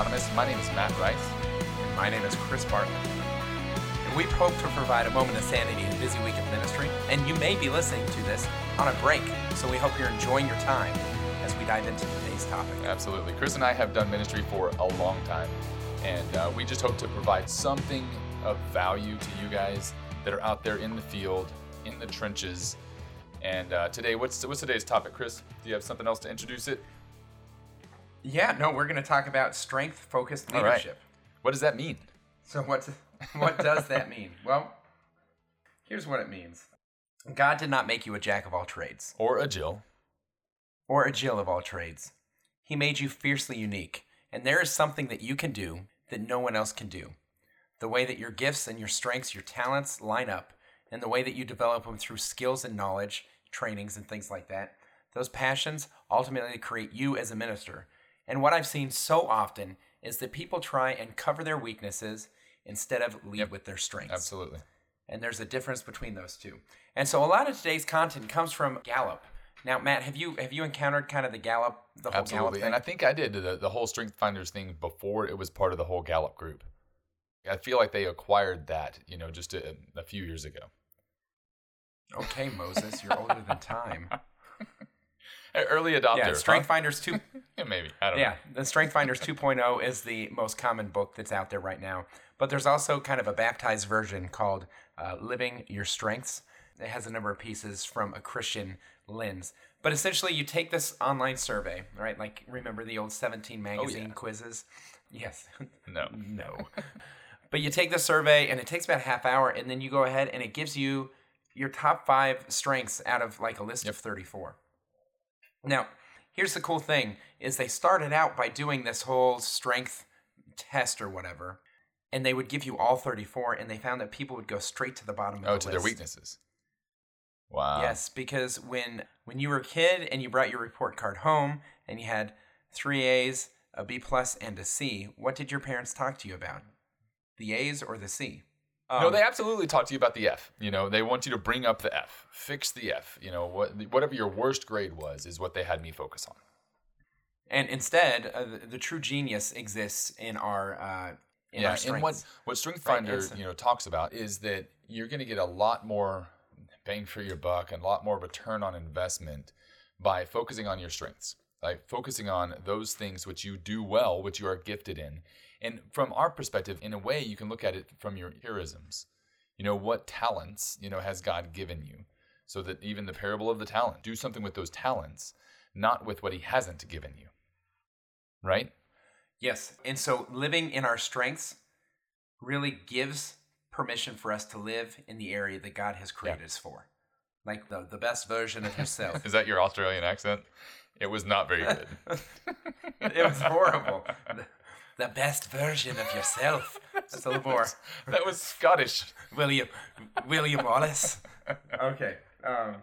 Anonymous. My name is Matt Rice. And my name is Chris Bartlett. And we hope to provide a moment of sanity in a busy week of ministry. And you may be listening to this on a break, so we hope you're enjoying your time as we dive into today's topic. Absolutely. Chris and I have done ministry for a long time, and uh, we just hope to provide something of value to you guys that are out there in the field, in the trenches. And uh, today, what's what's today's topic, Chris? Do you have something else to introduce it? Yeah, no, we're going to talk about strength-focused All right. leadership. What does that mean? So what what does that mean? Well, here's what it means. God did not make you a jack of all trades Or a Jill? or a Jill of all trades. He made you fiercely unique, and there is something that you can do that no one else can do. The way that your gifts and your strengths, your talents line up, and the way that you develop them through skills and knowledge, trainings, and things like that, those passions ultimately create you as a minister. And what I've seen so often is that people try and cover their weaknesses instead of lead with their strengths. Absolutely. And there's a difference between those two. And so a lot of today's content comes from Gallup. Now, Matt, have you have you encountered kind of the Gallup, the whole Absolutely. Gallup And I think I did the, the whole Strength Finders thing before it was part of the whole Gallup group. I feel like they acquired that, you know, just a, a few years ago. Okay, Moses, you're older than time. Early adopter. Yeah, huh? Strength Finders 2 Yeah, maybe. I don't Yeah, the Strength Finders 2.0 is the most common book that's out there right now. But there's also kind of a baptized version called uh, Living Your Strengths. It has a number of pieces from a Christian lens. But essentially, you take this online survey, right? Like, remember the old 17 magazine quizzes? Yes. No. no. But you take the survey, and it takes about a half hour, and then you go ahead and it gives you your top five strengths out of like a list of 34. Now, here's the cool thing is they started out by doing this whole strength test or whatever, and they would give you all 34, and they found that people would go straight to the bottom of Oh, the to list. their weaknesses. Wow. Yes, because when when you were a kid and you brought your report card home and you had three A's, a B plus, and a C, what did your parents talk to you about? The A's or the C? No, Um, they absolutely talk to you about the F. You know, they want you to bring up the F, fix the F. You know, what, whatever your worst grade was is what they had me focus on. And instead, uh, the, the true genius exists in our uh, in our yeah, and what what Strength Finder it's- you know talks about is that you're going to get a lot more bang for your buck and a lot more return on investment by focusing on your strengths, like focusing on those things which you do well, which you are gifted in. And from our perspective, in a way, you can look at it from your charisms. You know, what talents, you know, has God given you? So that even the parable of the talent, do something with those talents, not with what he hasn't given you. Right? Yes, and so living in our strengths really gives permission for us to live in the area that God has created us for, like the the best version of yourself. Is that your Australian accent? It was not very good. it was horrible. The, best version of yourself. That's a little more. that was Scottish. William William Wallace. Okay. Um,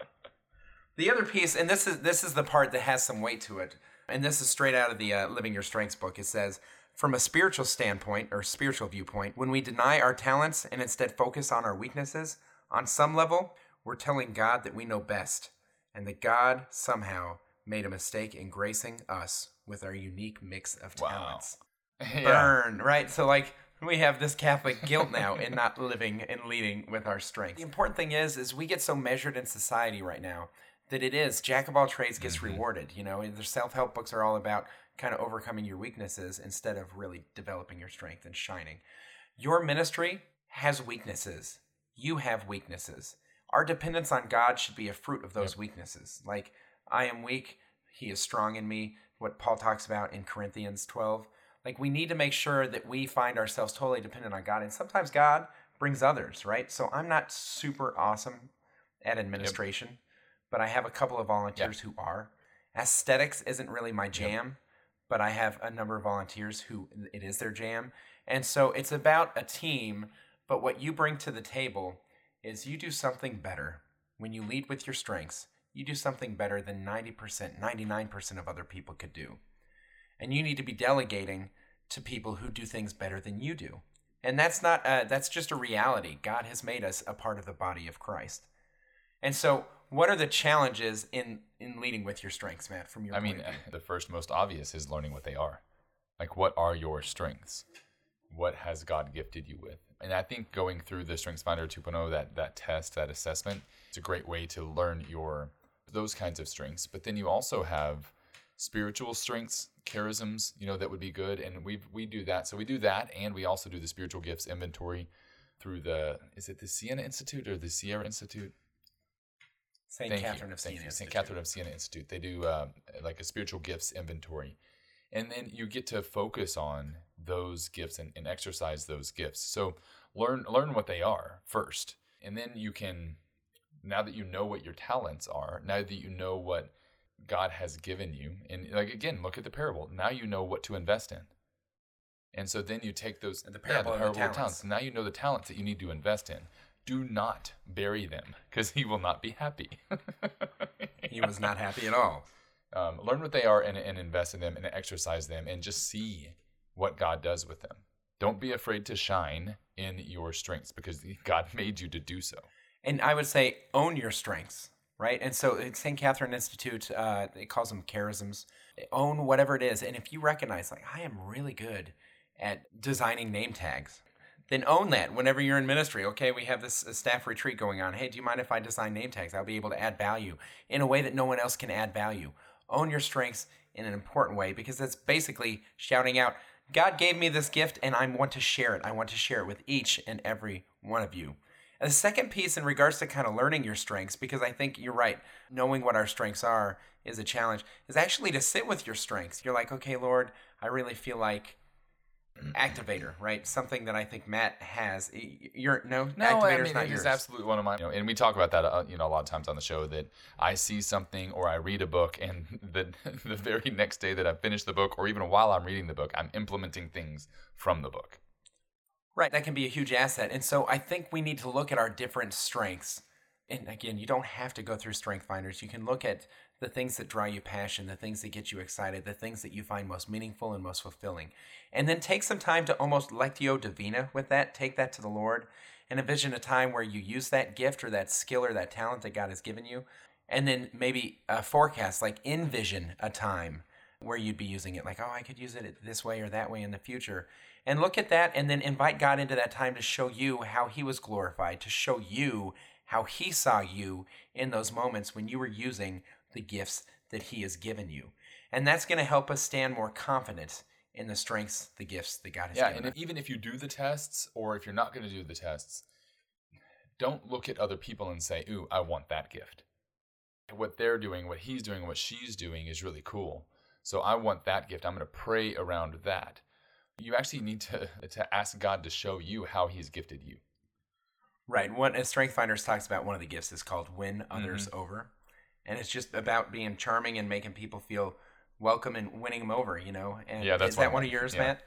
the other piece, and this is this is the part that has some weight to it, and this is straight out of the uh, Living Your Strengths book. It says, from a spiritual standpoint or spiritual viewpoint, when we deny our talents and instead focus on our weaknesses, on some level, we're telling God that we know best, and that God somehow made a mistake in gracing us with our unique mix of Wow. talents Yeah. burn, right? So like we have this Catholic guilt now in not living and leading with our strength. The important thing is, is we get so measured in society right now that it is jack of all trades gets mm-hmm. rewarded. You know, the self help books are all about kind of overcoming your weaknesses instead of really developing your strength and shining. Your ministry has weaknesses. You have weaknesses. Our dependence on God should be a fruit of those weaknesses. Like, I am weak, He is strong in me, what Paul talks about in Corinthians 12. Like, we need to make sure that we find ourselves totally dependent on God. And sometimes God brings others, right? So I'm not super awesome at administration, but I have a couple of volunteers who are. Aesthetics isn't really my jam, but I have a number of volunteers who it is their jam. And so it's about a team, but what you bring to the table is you do something better. When you lead with your strengths, you do something better than 90%, 99% of other people could do. And you need to be delegating to people who do things better than you do. And that's not uh, that's just a reality. God has made us a part of the body of Christ. And so, what are the challenges in in leading with your strengths, Matt? From your I mean, the first most obvious is learning what they are. Like, what are your strengths? What has God gifted you with? And I think going through the Strengths Finder 2.0, that that test, that assessment, it's a great way to learn your those kinds of strengths. But then you also have spiritual strengths, charisms, you know, that would be good. And we we do that. So we do that, and we also do the spiritual gifts inventory through the is it the Siena Institute or the Sierra Institute? St. Thank Catherine you. of Thank Siena. you. Institute. Catherine of Siena Institute. They do uh, like a spiritual gifts inventory. And then you get to focus on those gifts and, and exercise those gifts. So learn learn what they are first. And then you can now that you know what your talents are, now that you know what God has given you, and like again, look at the parable. Now you know what to invest in. And so then you take those And the parable, yeah, parable of the talents. Now you know the talents that you need to invest in. Do not bury them because he will not be happy. He was not happy at all. um, learn what they are and, and invest in them and exercise them and just see what God does with them. Don't be afraid to shine in your strengths because God made you to do so. And I would say own your strengths, right? And so St. Catherine Institute, uh, it calls them charisms. Own whatever it is. And if you recognize, like, I am really good at designing name tags, then own that whenever you're in ministry. Okay, we have this staff retreat going on. Hey, do you mind if I design name tags? I'll be able to add value in a way that no one else can add value. Own your strengths in an important way because that's basically shouting out, God gave me this gift and I want to share it. I want to share it with each and every one of you. And the second piece in regards to kind of learning your strengths, because I think you're right, knowing what our strengths are is a challenge, is actually to sit with your strengths. You're like, okay, Lord, I really feel like activator, right? Something that I think Matt has. You're no, No, activator's I mean not it yours. is absolutely one of my. You know, and we talk about that, uh, you know, a lot of times on the show. That I see something or I read a book, and the the very next day that I finish the book, or even while I'm reading the book, I'm implementing things from the book. Right, that can be a huge asset. And so I think we need to look at our different strengths. And again, you don't have to go through strength finders. You can look at the things that draw you passion, the things that get you excited, the things that you find most meaningful and most fulfilling. And then take some time to almost lectio divina with that, take that to the Lord and envision a time where you use that gift or that skill or that talent that God has given you. And then maybe a forecast, like envision a time where you'd be using it like oh i could use it this way or that way in the future and look at that and then invite god into that time to show you how he was glorified to show you how he saw you in those moments when you were using the gifts that he has given you and that's going to help us stand more confident in the strengths the gifts that god has Yeah, given and if, even if you do the tests, or if you're not going to do the tests, don't look at other people and say, "Ooh, I want that gift." What they're doing, what he's doing, what she's doing is really cool. So I want that gift. I'm going to pray around that. You actually need to to ask God to show you how He's gifted you. Right. What Strength Finders talks about, one of the gifts is called "Win Others Mm-hmm. Over," and it's just about being charming and making people feel welcome and winning them over. You know. And Yeah, that's is that one of yours, Yeah. Matt?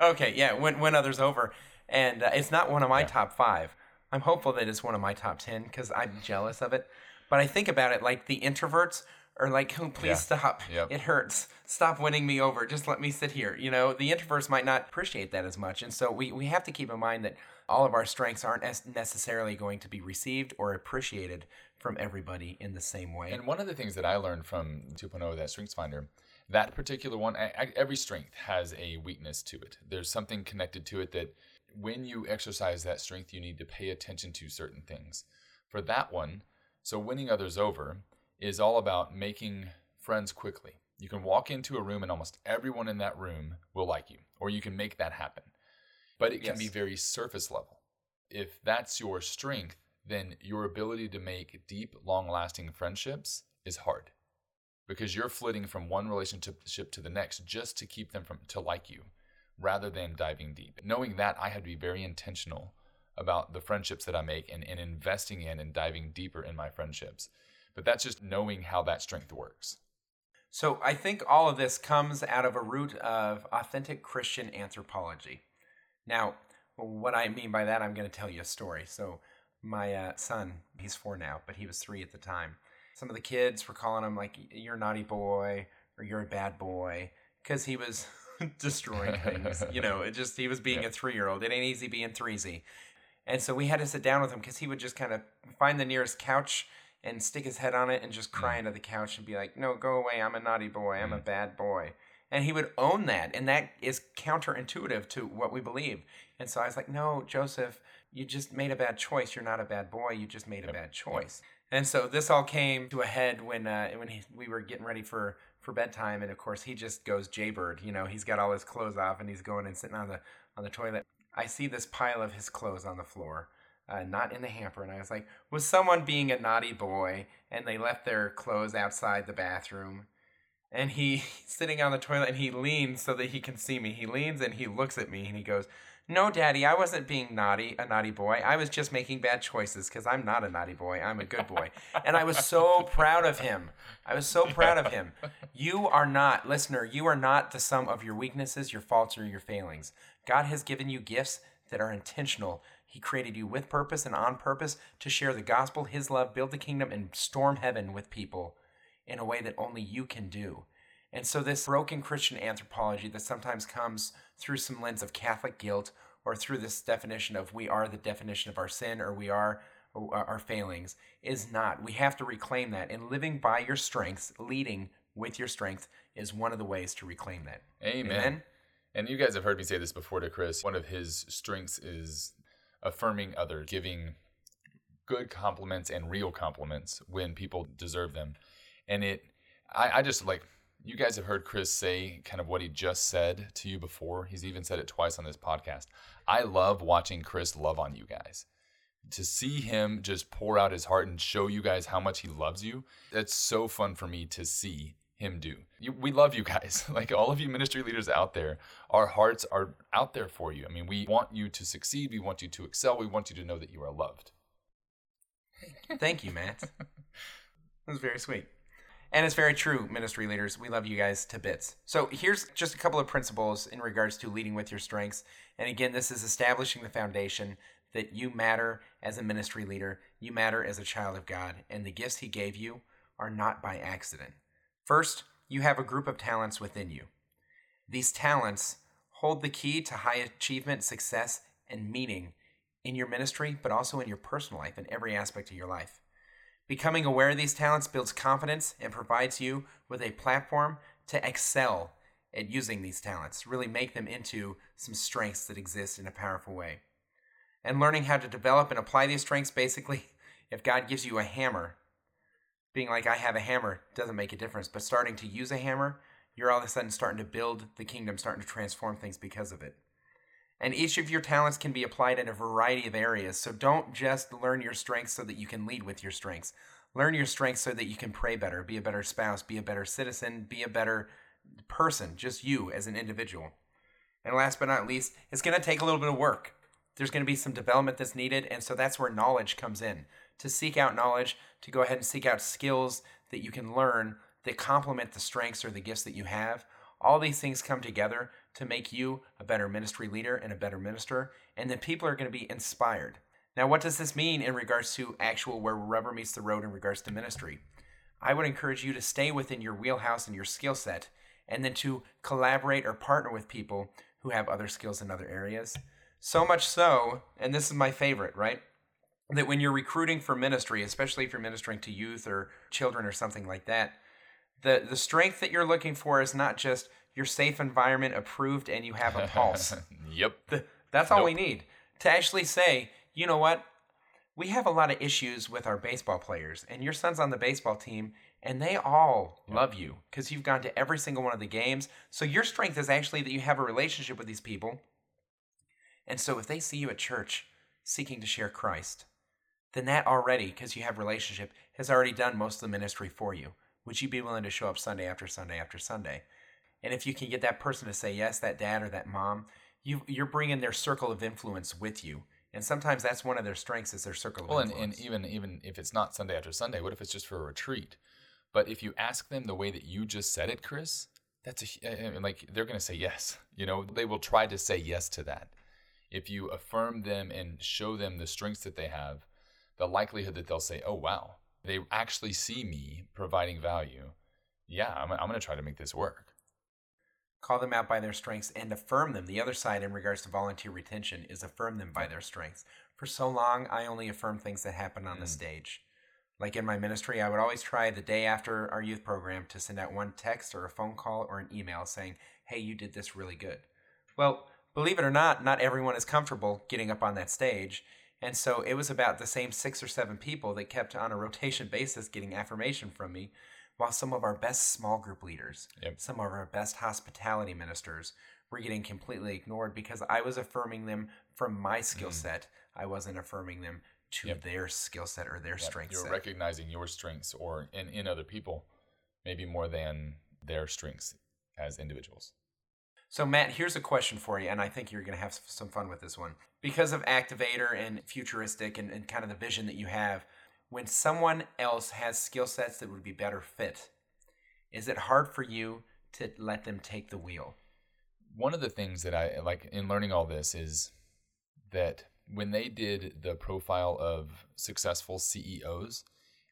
Okay. Yeah. Win win others over, and uh, it's not one of my Yeah. top five. I'm hopeful that it's one of my top ten because I'm jealous of it. But I think about it like the introverts are like, "Oh, please Yeah. stop! Yep. It hurts. Stop winning me over. Just let me sit here." You know, the introverts might not appreciate that as much, and so we we have to keep in mind that all of our strengths aren't necessarily going to be received or appreciated from everybody in the same way. And one of the things that I learned from 2.0, that Strengths Finder, that particular one, I, I- every strength has a weakness to it. There's something connected to it that when you exercise that strength, you need to pay attention to certain things. For that one, so winning others over is all about making friends quickly. You can walk into a room and almost everyone in that room will like you, or you can make that happen. But it can be very surface level. If that's your strength, then your ability to make deep, long lasting friendships is hard because you're flitting from one relationship to the next just to keep them from to like you rather than diving deep. Knowing that, I had to be very intentional about the friendships that I make and, and investing in and diving deeper in my friendships. But that's just knowing how that strength works. So I think all of this comes out of a root of authentic Christian anthropology. Now, what I mean by that, I'm going to tell you a story. So my uh, son, he's four now, but he was three at the time. Some of the kids were calling him like "you're a naughty boy" or "you're a bad boy" because he was destroying things. you know, it just he was being Yeah. a three year old. It ain't easy being threesy. And so we had to sit down with him because he would just kind of find the nearest couch and stick his head on it and just cry into the couch and be like, "No, go away! I'm a naughty boy. I'm a bad boy." And he would own that. And that is counterintuitive to what we believe. And so I was like, no, Joseph, you just made a bad choice. You're not a bad boy. You just made a bad choice. And so this all came to a head when uh, when he, we were getting ready for for bedtime, and of course he just goes jaybird. You know, he's got all his clothes off, and he's going and sitting on the on the toilet. I see this pile of his clothes on the floor, uh, not in the hamper, and I was like, was someone being a naughty boy, and they left their clothes outside the bathroom? And he sitting on the toilet, and he leans so that he can see me. He leans and he looks at me, and he goes, no, Daddy, I wasn't being naughty, a naughty boy. I was just making bad choices because I'm not a naughty boy. I'm a good boy. and I was so proud of him. I was so proud of him. You are not, listener, you are not the sum of your weaknesses, your faults, or your failings. God has given you gifts that are intentional. He created you with purpose and on purpose to share the gospel, His love, build the kingdom, and storm heaven with people in a way that only you can do. And so, this broken Christian anthropology that sometimes comes through some lens of Catholic guilt or through this definition of we are the definition of our sin or we are uh, our failings is not. We have to reclaim that. And living by your strengths, leading with your strength, is one of the ways to reclaim that. Amen. Amen? And you guys have heard me say this before to Chris. One of his strengths is affirming others, giving good compliments and real compliments when people deserve them. And it, I, I just like, you guys have heard Chris say kind of what he just said to you before. He's even said it twice on this podcast. I love watching Chris love on you guys. To see him just pour out his heart and show you guys how much he loves you, that's so fun for me to see him do. You, we love you guys. Like all of you ministry leaders out there, our hearts are out there for you. I mean, we want you to succeed. We want you to excel. We want you to know that you are loved. Thank you, Matt. that was very sweet. And it's very true, ministry leaders. We love you guys to bits. So here's just a couple of principles in regards to leading with your strengths. And again, this is establishing the foundation that you matter as a ministry leader, you matter as a child of God, and the gifts He gave you are not by accident. First, you have a group of talents within you. These talents hold the key to high achievement, success, and meaning in your ministry, but also in your personal life, in every aspect of your life. Becoming aware of these talents builds confidence and provides you with a platform to excel at using these talents, really make them into some strengths that exist in a powerful way. And learning how to develop and apply these strengths basically, if God gives you a hammer, being like, I have a hammer doesn't make a difference, but starting to use a hammer, you're all of a sudden starting to build the kingdom, starting to transform things because of it. And each of your talents can be applied in a variety of areas. So don't just learn your strengths so that you can lead with your strengths. Learn your strengths so that you can pray better, be a better spouse, be a better citizen, be a better person, just you as an individual. And last but not least, it's going to take a little bit of work. There's going to be some development that's needed. And so that's where knowledge comes in. To seek out knowledge, to go ahead and seek out skills that you can learn that complement the strengths or the gifts that you have. All these things come together to make you a better ministry leader and a better minister, and then people are going to be inspired. Now, what does this mean in regards to actual where rubber meets the road in regards to ministry? I would encourage you to stay within your wheelhouse and your skill set, and then to collaborate or partner with people who have other skills in other areas. So much so, and this is my favorite, right? That when you're recruiting for ministry, especially if you're ministering to youth or children or something like that, the, the strength that you're looking for is not just your safe environment approved and you have a pulse. yep. The, that's all nope. we need to actually say, you know what? We have a lot of issues with our baseball players, and your son's on the baseball team, and they all yep. love you because you've gone to every single one of the games. So your strength is actually that you have a relationship with these people. And so if they see you at church seeking to share Christ, then that already, because you have relationship, has already done most of the ministry for you. Would you be willing to show up Sunday after Sunday after Sunday? And if you can get that person to say yes, that dad or that mom, you you're bringing their circle of influence with you. And sometimes that's one of their strengths is their circle of well, influence. Well, and, and even even if it's not Sunday after Sunday, what if it's just for a retreat? But if you ask them the way that you just said it, Chris, that's a eh, eh, like they're going to say yes. You know, they will try to say yes to that. If you affirm them and show them the strengths that they have, the likelihood that they'll say, "Oh wow, they actually see me providing value." Yeah, I'm, I'm going to try to make this work call them out by their strengths and affirm them. The other side in regards to volunteer retention is affirm them by their strengths. For so long, I only affirm things that happen on mm. the stage. Like in my ministry, I would always try the day after our youth program to send out one text or a phone call or an email saying, Hey, you did this really good. Well, believe it or not, not everyone is comfortable getting up on that stage. And so it was about the same six or seven people that kept on a rotation basis getting affirmation from me, while some of our best small group leaders, Yep. some of our best hospitality ministers were getting completely ignored because I was affirming them from my skill set. I wasn't affirming them to Mm. Yep. their skill set or their Yep, strength You're set. recognizing your strengths or in, in other people, maybe more than their strengths as individuals. So, Matt, here's a question for you, and I think you're going to have some fun with this one. Because of Activator and Futuristic and, and kind of the vision that you have, when someone else has skill sets that would be better fit, is it hard for you to let them take the wheel? One of the things that I like in learning all this is that when they did the profile of successful CEOs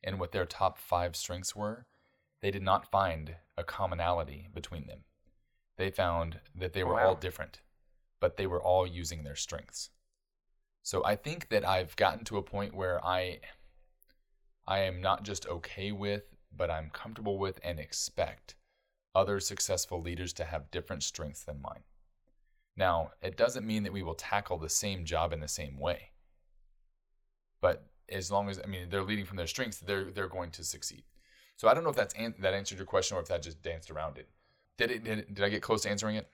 and what their top five strengths were, they did not find a commonality between them. They found that they were all different, but they were all using their strengths. So I think that I've gotten to a point where I I am not just okay with, but I'm comfortable with and expect other successful leaders to have different strengths than mine. Now, it doesn't mean that we will tackle the same job in the same way. But as long as I mean they're leading from their strengths, they're they're going to succeed. So I don't know if that's an, that answered your question or if that just danced around it. Did it did, it, did I get close to answering it?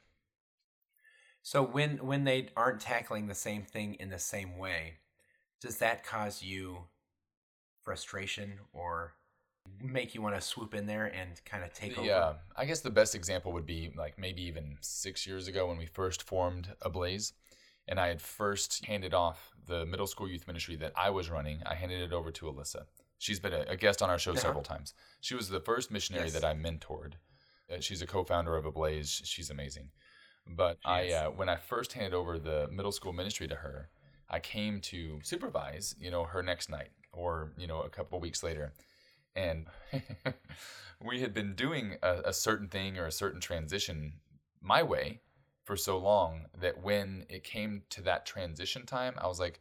So, when, when they aren't tackling the same thing in the same way, does that cause you frustration or make you want to swoop in there and kind of take over? Yeah, I guess the best example would be like maybe even six years ago when we first formed Ablaze, and I had first handed off the middle school youth ministry that I was running. I handed it over to Alyssa. She's been a, a guest on our show Uh-huh. several times. She was the first missionary Yes. that I mentored. Uh, she's a co-founder of Ablaze. She's amazing. But She I, uh, when I first handed over the middle school ministry to her, I came to supervise, you know, her next night or you know a couple weeks later, and we had been doing a, a certain thing or a certain transition my way for so long that when it came to that transition time, I was like,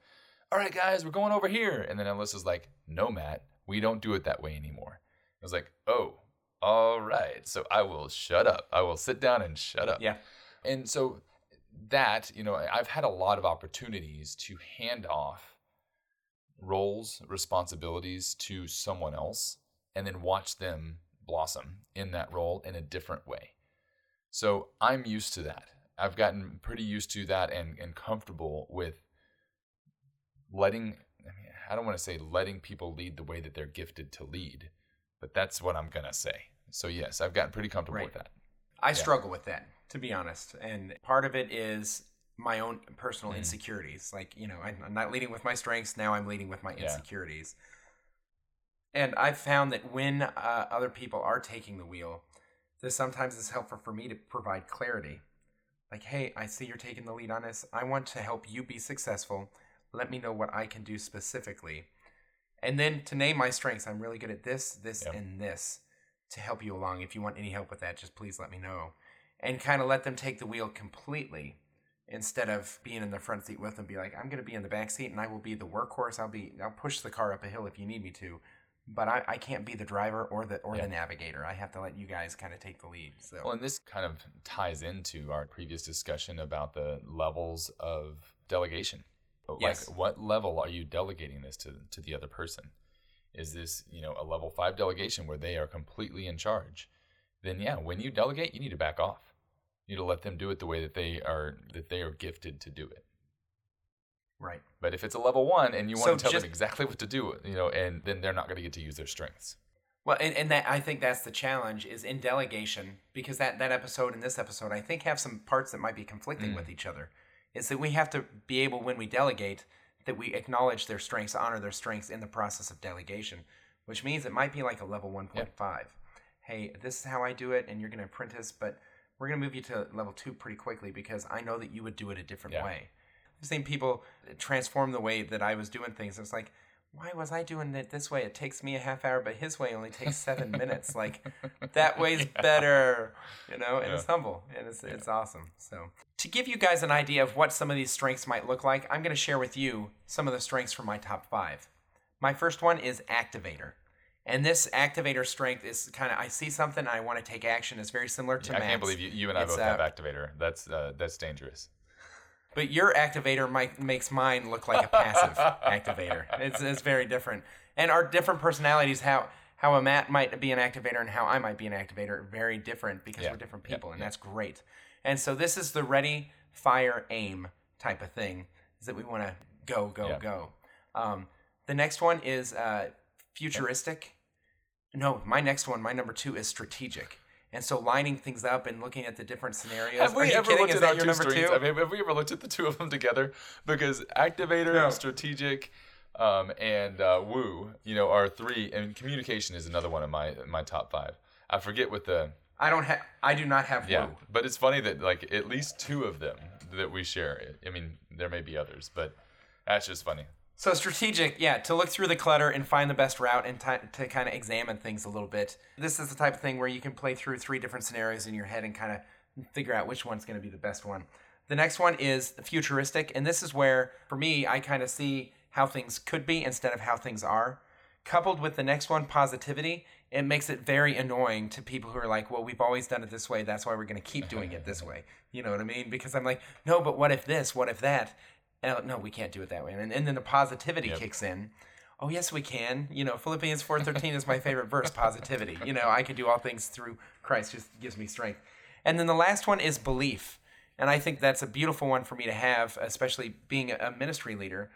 "All right, guys, we're going over here," and then Alyssa's like, "No, Matt, we don't do it that way anymore." I was like, "Oh." All right, so I will shut up. I will sit down and shut up. Yeah. And so that, you know, I've had a lot of opportunities to hand off roles, responsibilities to someone else and then watch them blossom in that role in a different way. So I'm used to that. I've gotten pretty used to that and, and comfortable with letting, I, mean, I don't want to say letting people lead the way that they're gifted to lead, but that's what I'm going to say. So, yes, I've gotten pretty comfortable Right. with that. I Yeah. struggle with that, to be honest. And part of it is my own personal Mm. insecurities. Like, you know, I'm not leading with my strengths. Now I'm leading with my Yeah. insecurities. And I've found that when uh, other people are taking the wheel, that sometimes it's helpful for me to provide clarity. Like, hey, I see you're taking the lead on this. I want to help you be successful. Let me know what I can do specifically. And then to name my strengths, I'm really good at this, this, Yep. and this to help you along. If you want any help with that, just please let me know. And kind of let them take the wheel completely instead of being in the front seat with them. Be like, I'm going to be in the back seat and I will be the workhorse. I'll be, I'll push the car up a hill if you need me to. But I, I can't be the driver or the or Yeah. the navigator. I have to let you guys kind of take the lead. So Well, and this kind of ties into our previous discussion about the levels of delegation. But, Yes. Like, what level are you delegating this to to the other person? Is this you know a level five delegation where they are completely in charge? Then yeah, when you delegate, you need to back off. You need to let them do it the way that they are that they are gifted to do it. right. But if it's a level one and you want So to tell just- them exactly what to do, you know, and then they're not going to get to use their strengths. Well, and, and that I think that's the challenge is in delegation because that that episode and this episode I think have some parts that might be conflicting Mm. with each other. Is that we have to be able when we delegate that we acknowledge their strengths, honor their strengths in the process of delegation, which means it might be like a level 1.5. Hey, this is how I do it and you're going to apprentice, but we're going to move you to level 2 pretty quickly because I know that you would do it a different Yeah. way. I've seen people transform the way that I was doing things. It's like, why was I doing it this way? It takes me a half hour, but his way only takes seven minutes. Like that way's better, you know. And it's humble, and it's it's awesome. So to give you guys an idea of what some of these strengths might look like, I'm going to share with you some of the strengths from my top five. My first one is activator. And this activator strength is kind of I see something I want to take action. It's very similar to I can't believe you, you and I It's, both have uh, activator. That's uh, that's dangerous. But your activator might, makes mine look like a passive activator. It's, it's very different. And our different personalities, how how a Matt might be an activator and how I might be an activator, are very different because Yeah. we're different Yeah. people, and that's great. And so this is the ready, fire, aim type of thing. Is that we want to go, go, Yeah. go. Um, the next one is uh, futuristic. No, my next one, my number two, is strategic. And so lining things up and looking at the different scenarios. Have we ever kidding? looked Is at our your two number two? I mean, have we ever looked at the two of them together? Because activator, No. strategic, um, and uh, woo, you know, are three. And communication is another one of my my top five. I forget what the I don't have. I do not have yeah, woo. but it's funny that like at least two of them that we share. I mean, there may be others, but that's just funny. So strategic, yeah, to look through the clutter and find the best route and ti to kind of examine things a little bit. This is the type of thing where you can play through three different scenarios in your head and kind of figure out which one's going to be the best one. The next one is futuristic, and this is where, for me, I kind of see how things could be instead of how things are. Coupled with the next one, positivity, it makes it very annoying to people who are like, well, we've always done it this way. That's why we're going to keep doing it this way. You know what I mean? Because I'm like, no, but what if this? What if that? And, no, we can't do it that way. And, and then the positivity Yep. kicks in. Oh, yes, we can. You know, Philippians 4.13 is my favorite verse, positivity. You know, I can do all things through Christ, just gives me strength. And then the last one is belief. And I think that's a beautiful one for me to have, especially being a ministry leader.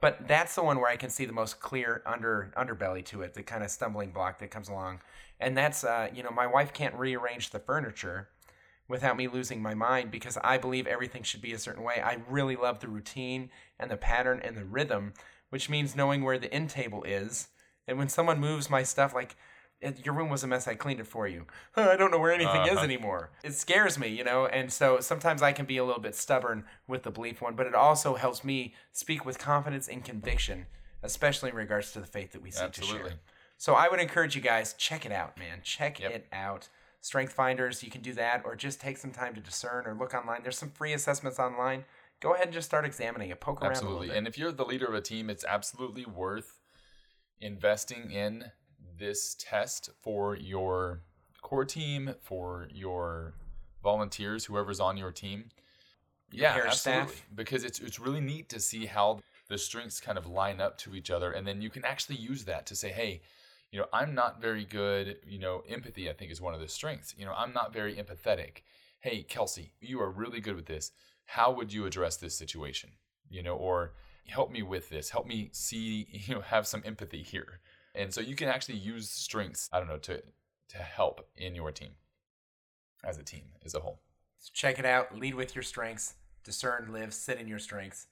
But that's the one where I can see the most clear under underbelly to it, the kind of stumbling block that comes along. And that's, uh, you know, my wife can't rearrange the furniture without me losing my mind because I believe everything should be a certain way. I really love the routine and the pattern and the rhythm, which means knowing where the end table is. And when someone moves my stuff, like, "It- your room was a mess, I cleaned it for you. I don't know where anything is Uh-huh. anymore. It scares me, you know? And so sometimes I can be a little bit stubborn with the belief one, but it also helps me speak with confidence and conviction, especially in regards to the faith that we seek to share. So I would encourage you guys, check it out, man. Check Yep. it out. Strength Finders, you can do that, or just take some time to discern or look online. There's some free assessments online. Go ahead and just start examining it. Poke around Absolutely. And if you're the leader of a team, it's absolutely worth investing in this test for your core team, for your volunteers, whoever's on your team. yeah, parish staff. absolutely. Because it's it's really neat to see how the strengths kind of line up to each other, and then you can actually use that to say, hey. You know, I'm not very good. You know, empathy, I think, is one of the strengths. You know, I'm not very empathetic. Hey, Kelsey, you are really good with this. How would you address this situation? You know, or help me with this. Help me see, you know, have some empathy here. And so you can actually use strengths, I don't know, to to help in your team as a team as a whole. So check it out. Lead with your strengths. Discern, live, sit in your strengths.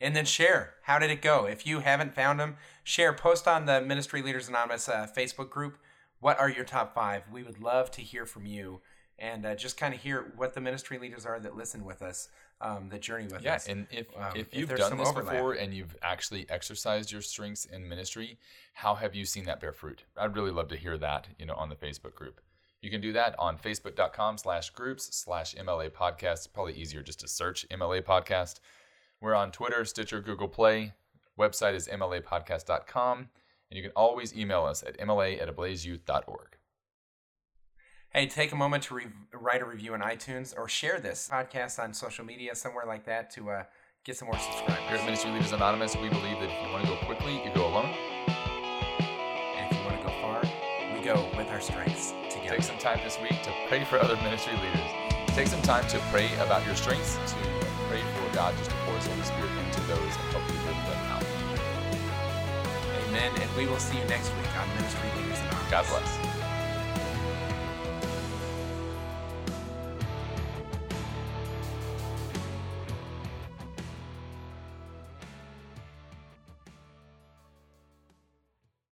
And then share. How did it go? If you haven't found them, share. Post on the Ministry Leaders Anonymous uh, Facebook group. What are your top five? We would love to hear from you and uh, just kind of hear what the ministry leaders are that listen with us, um, that journey with Yeah, us. and if Um, if if you've there's done this overlap. before and you've actually exercised your strengths in ministry, how have you seen that bear fruit? I'd really love to hear that, you know, on the Facebook group. You can do that on facebook.com slash groups slash MLA podcast. Probably easier just to search MLA podcast. We're on Twitter, Stitcher, Google Play. Website is mlapodcast.com. And you can always email us at mla at ablazeyouth.org. Hey, take a moment to re- write a review on iTunes or share this podcast on social media, somewhere like that, to uh, get some more subscribers. Here at Ministry Leaders Anonymous, we believe that if you want to go quickly, you go alone. And if you want to go far, we go with our strengths together. Take some time this week to pray for other ministry leaders. Take some time to pray about your strengths, to pray for God just to pour His Holy Spirit into those and help you live them out. Amen. And we will see you next week on Ministry Leaders Anonymous. God bless.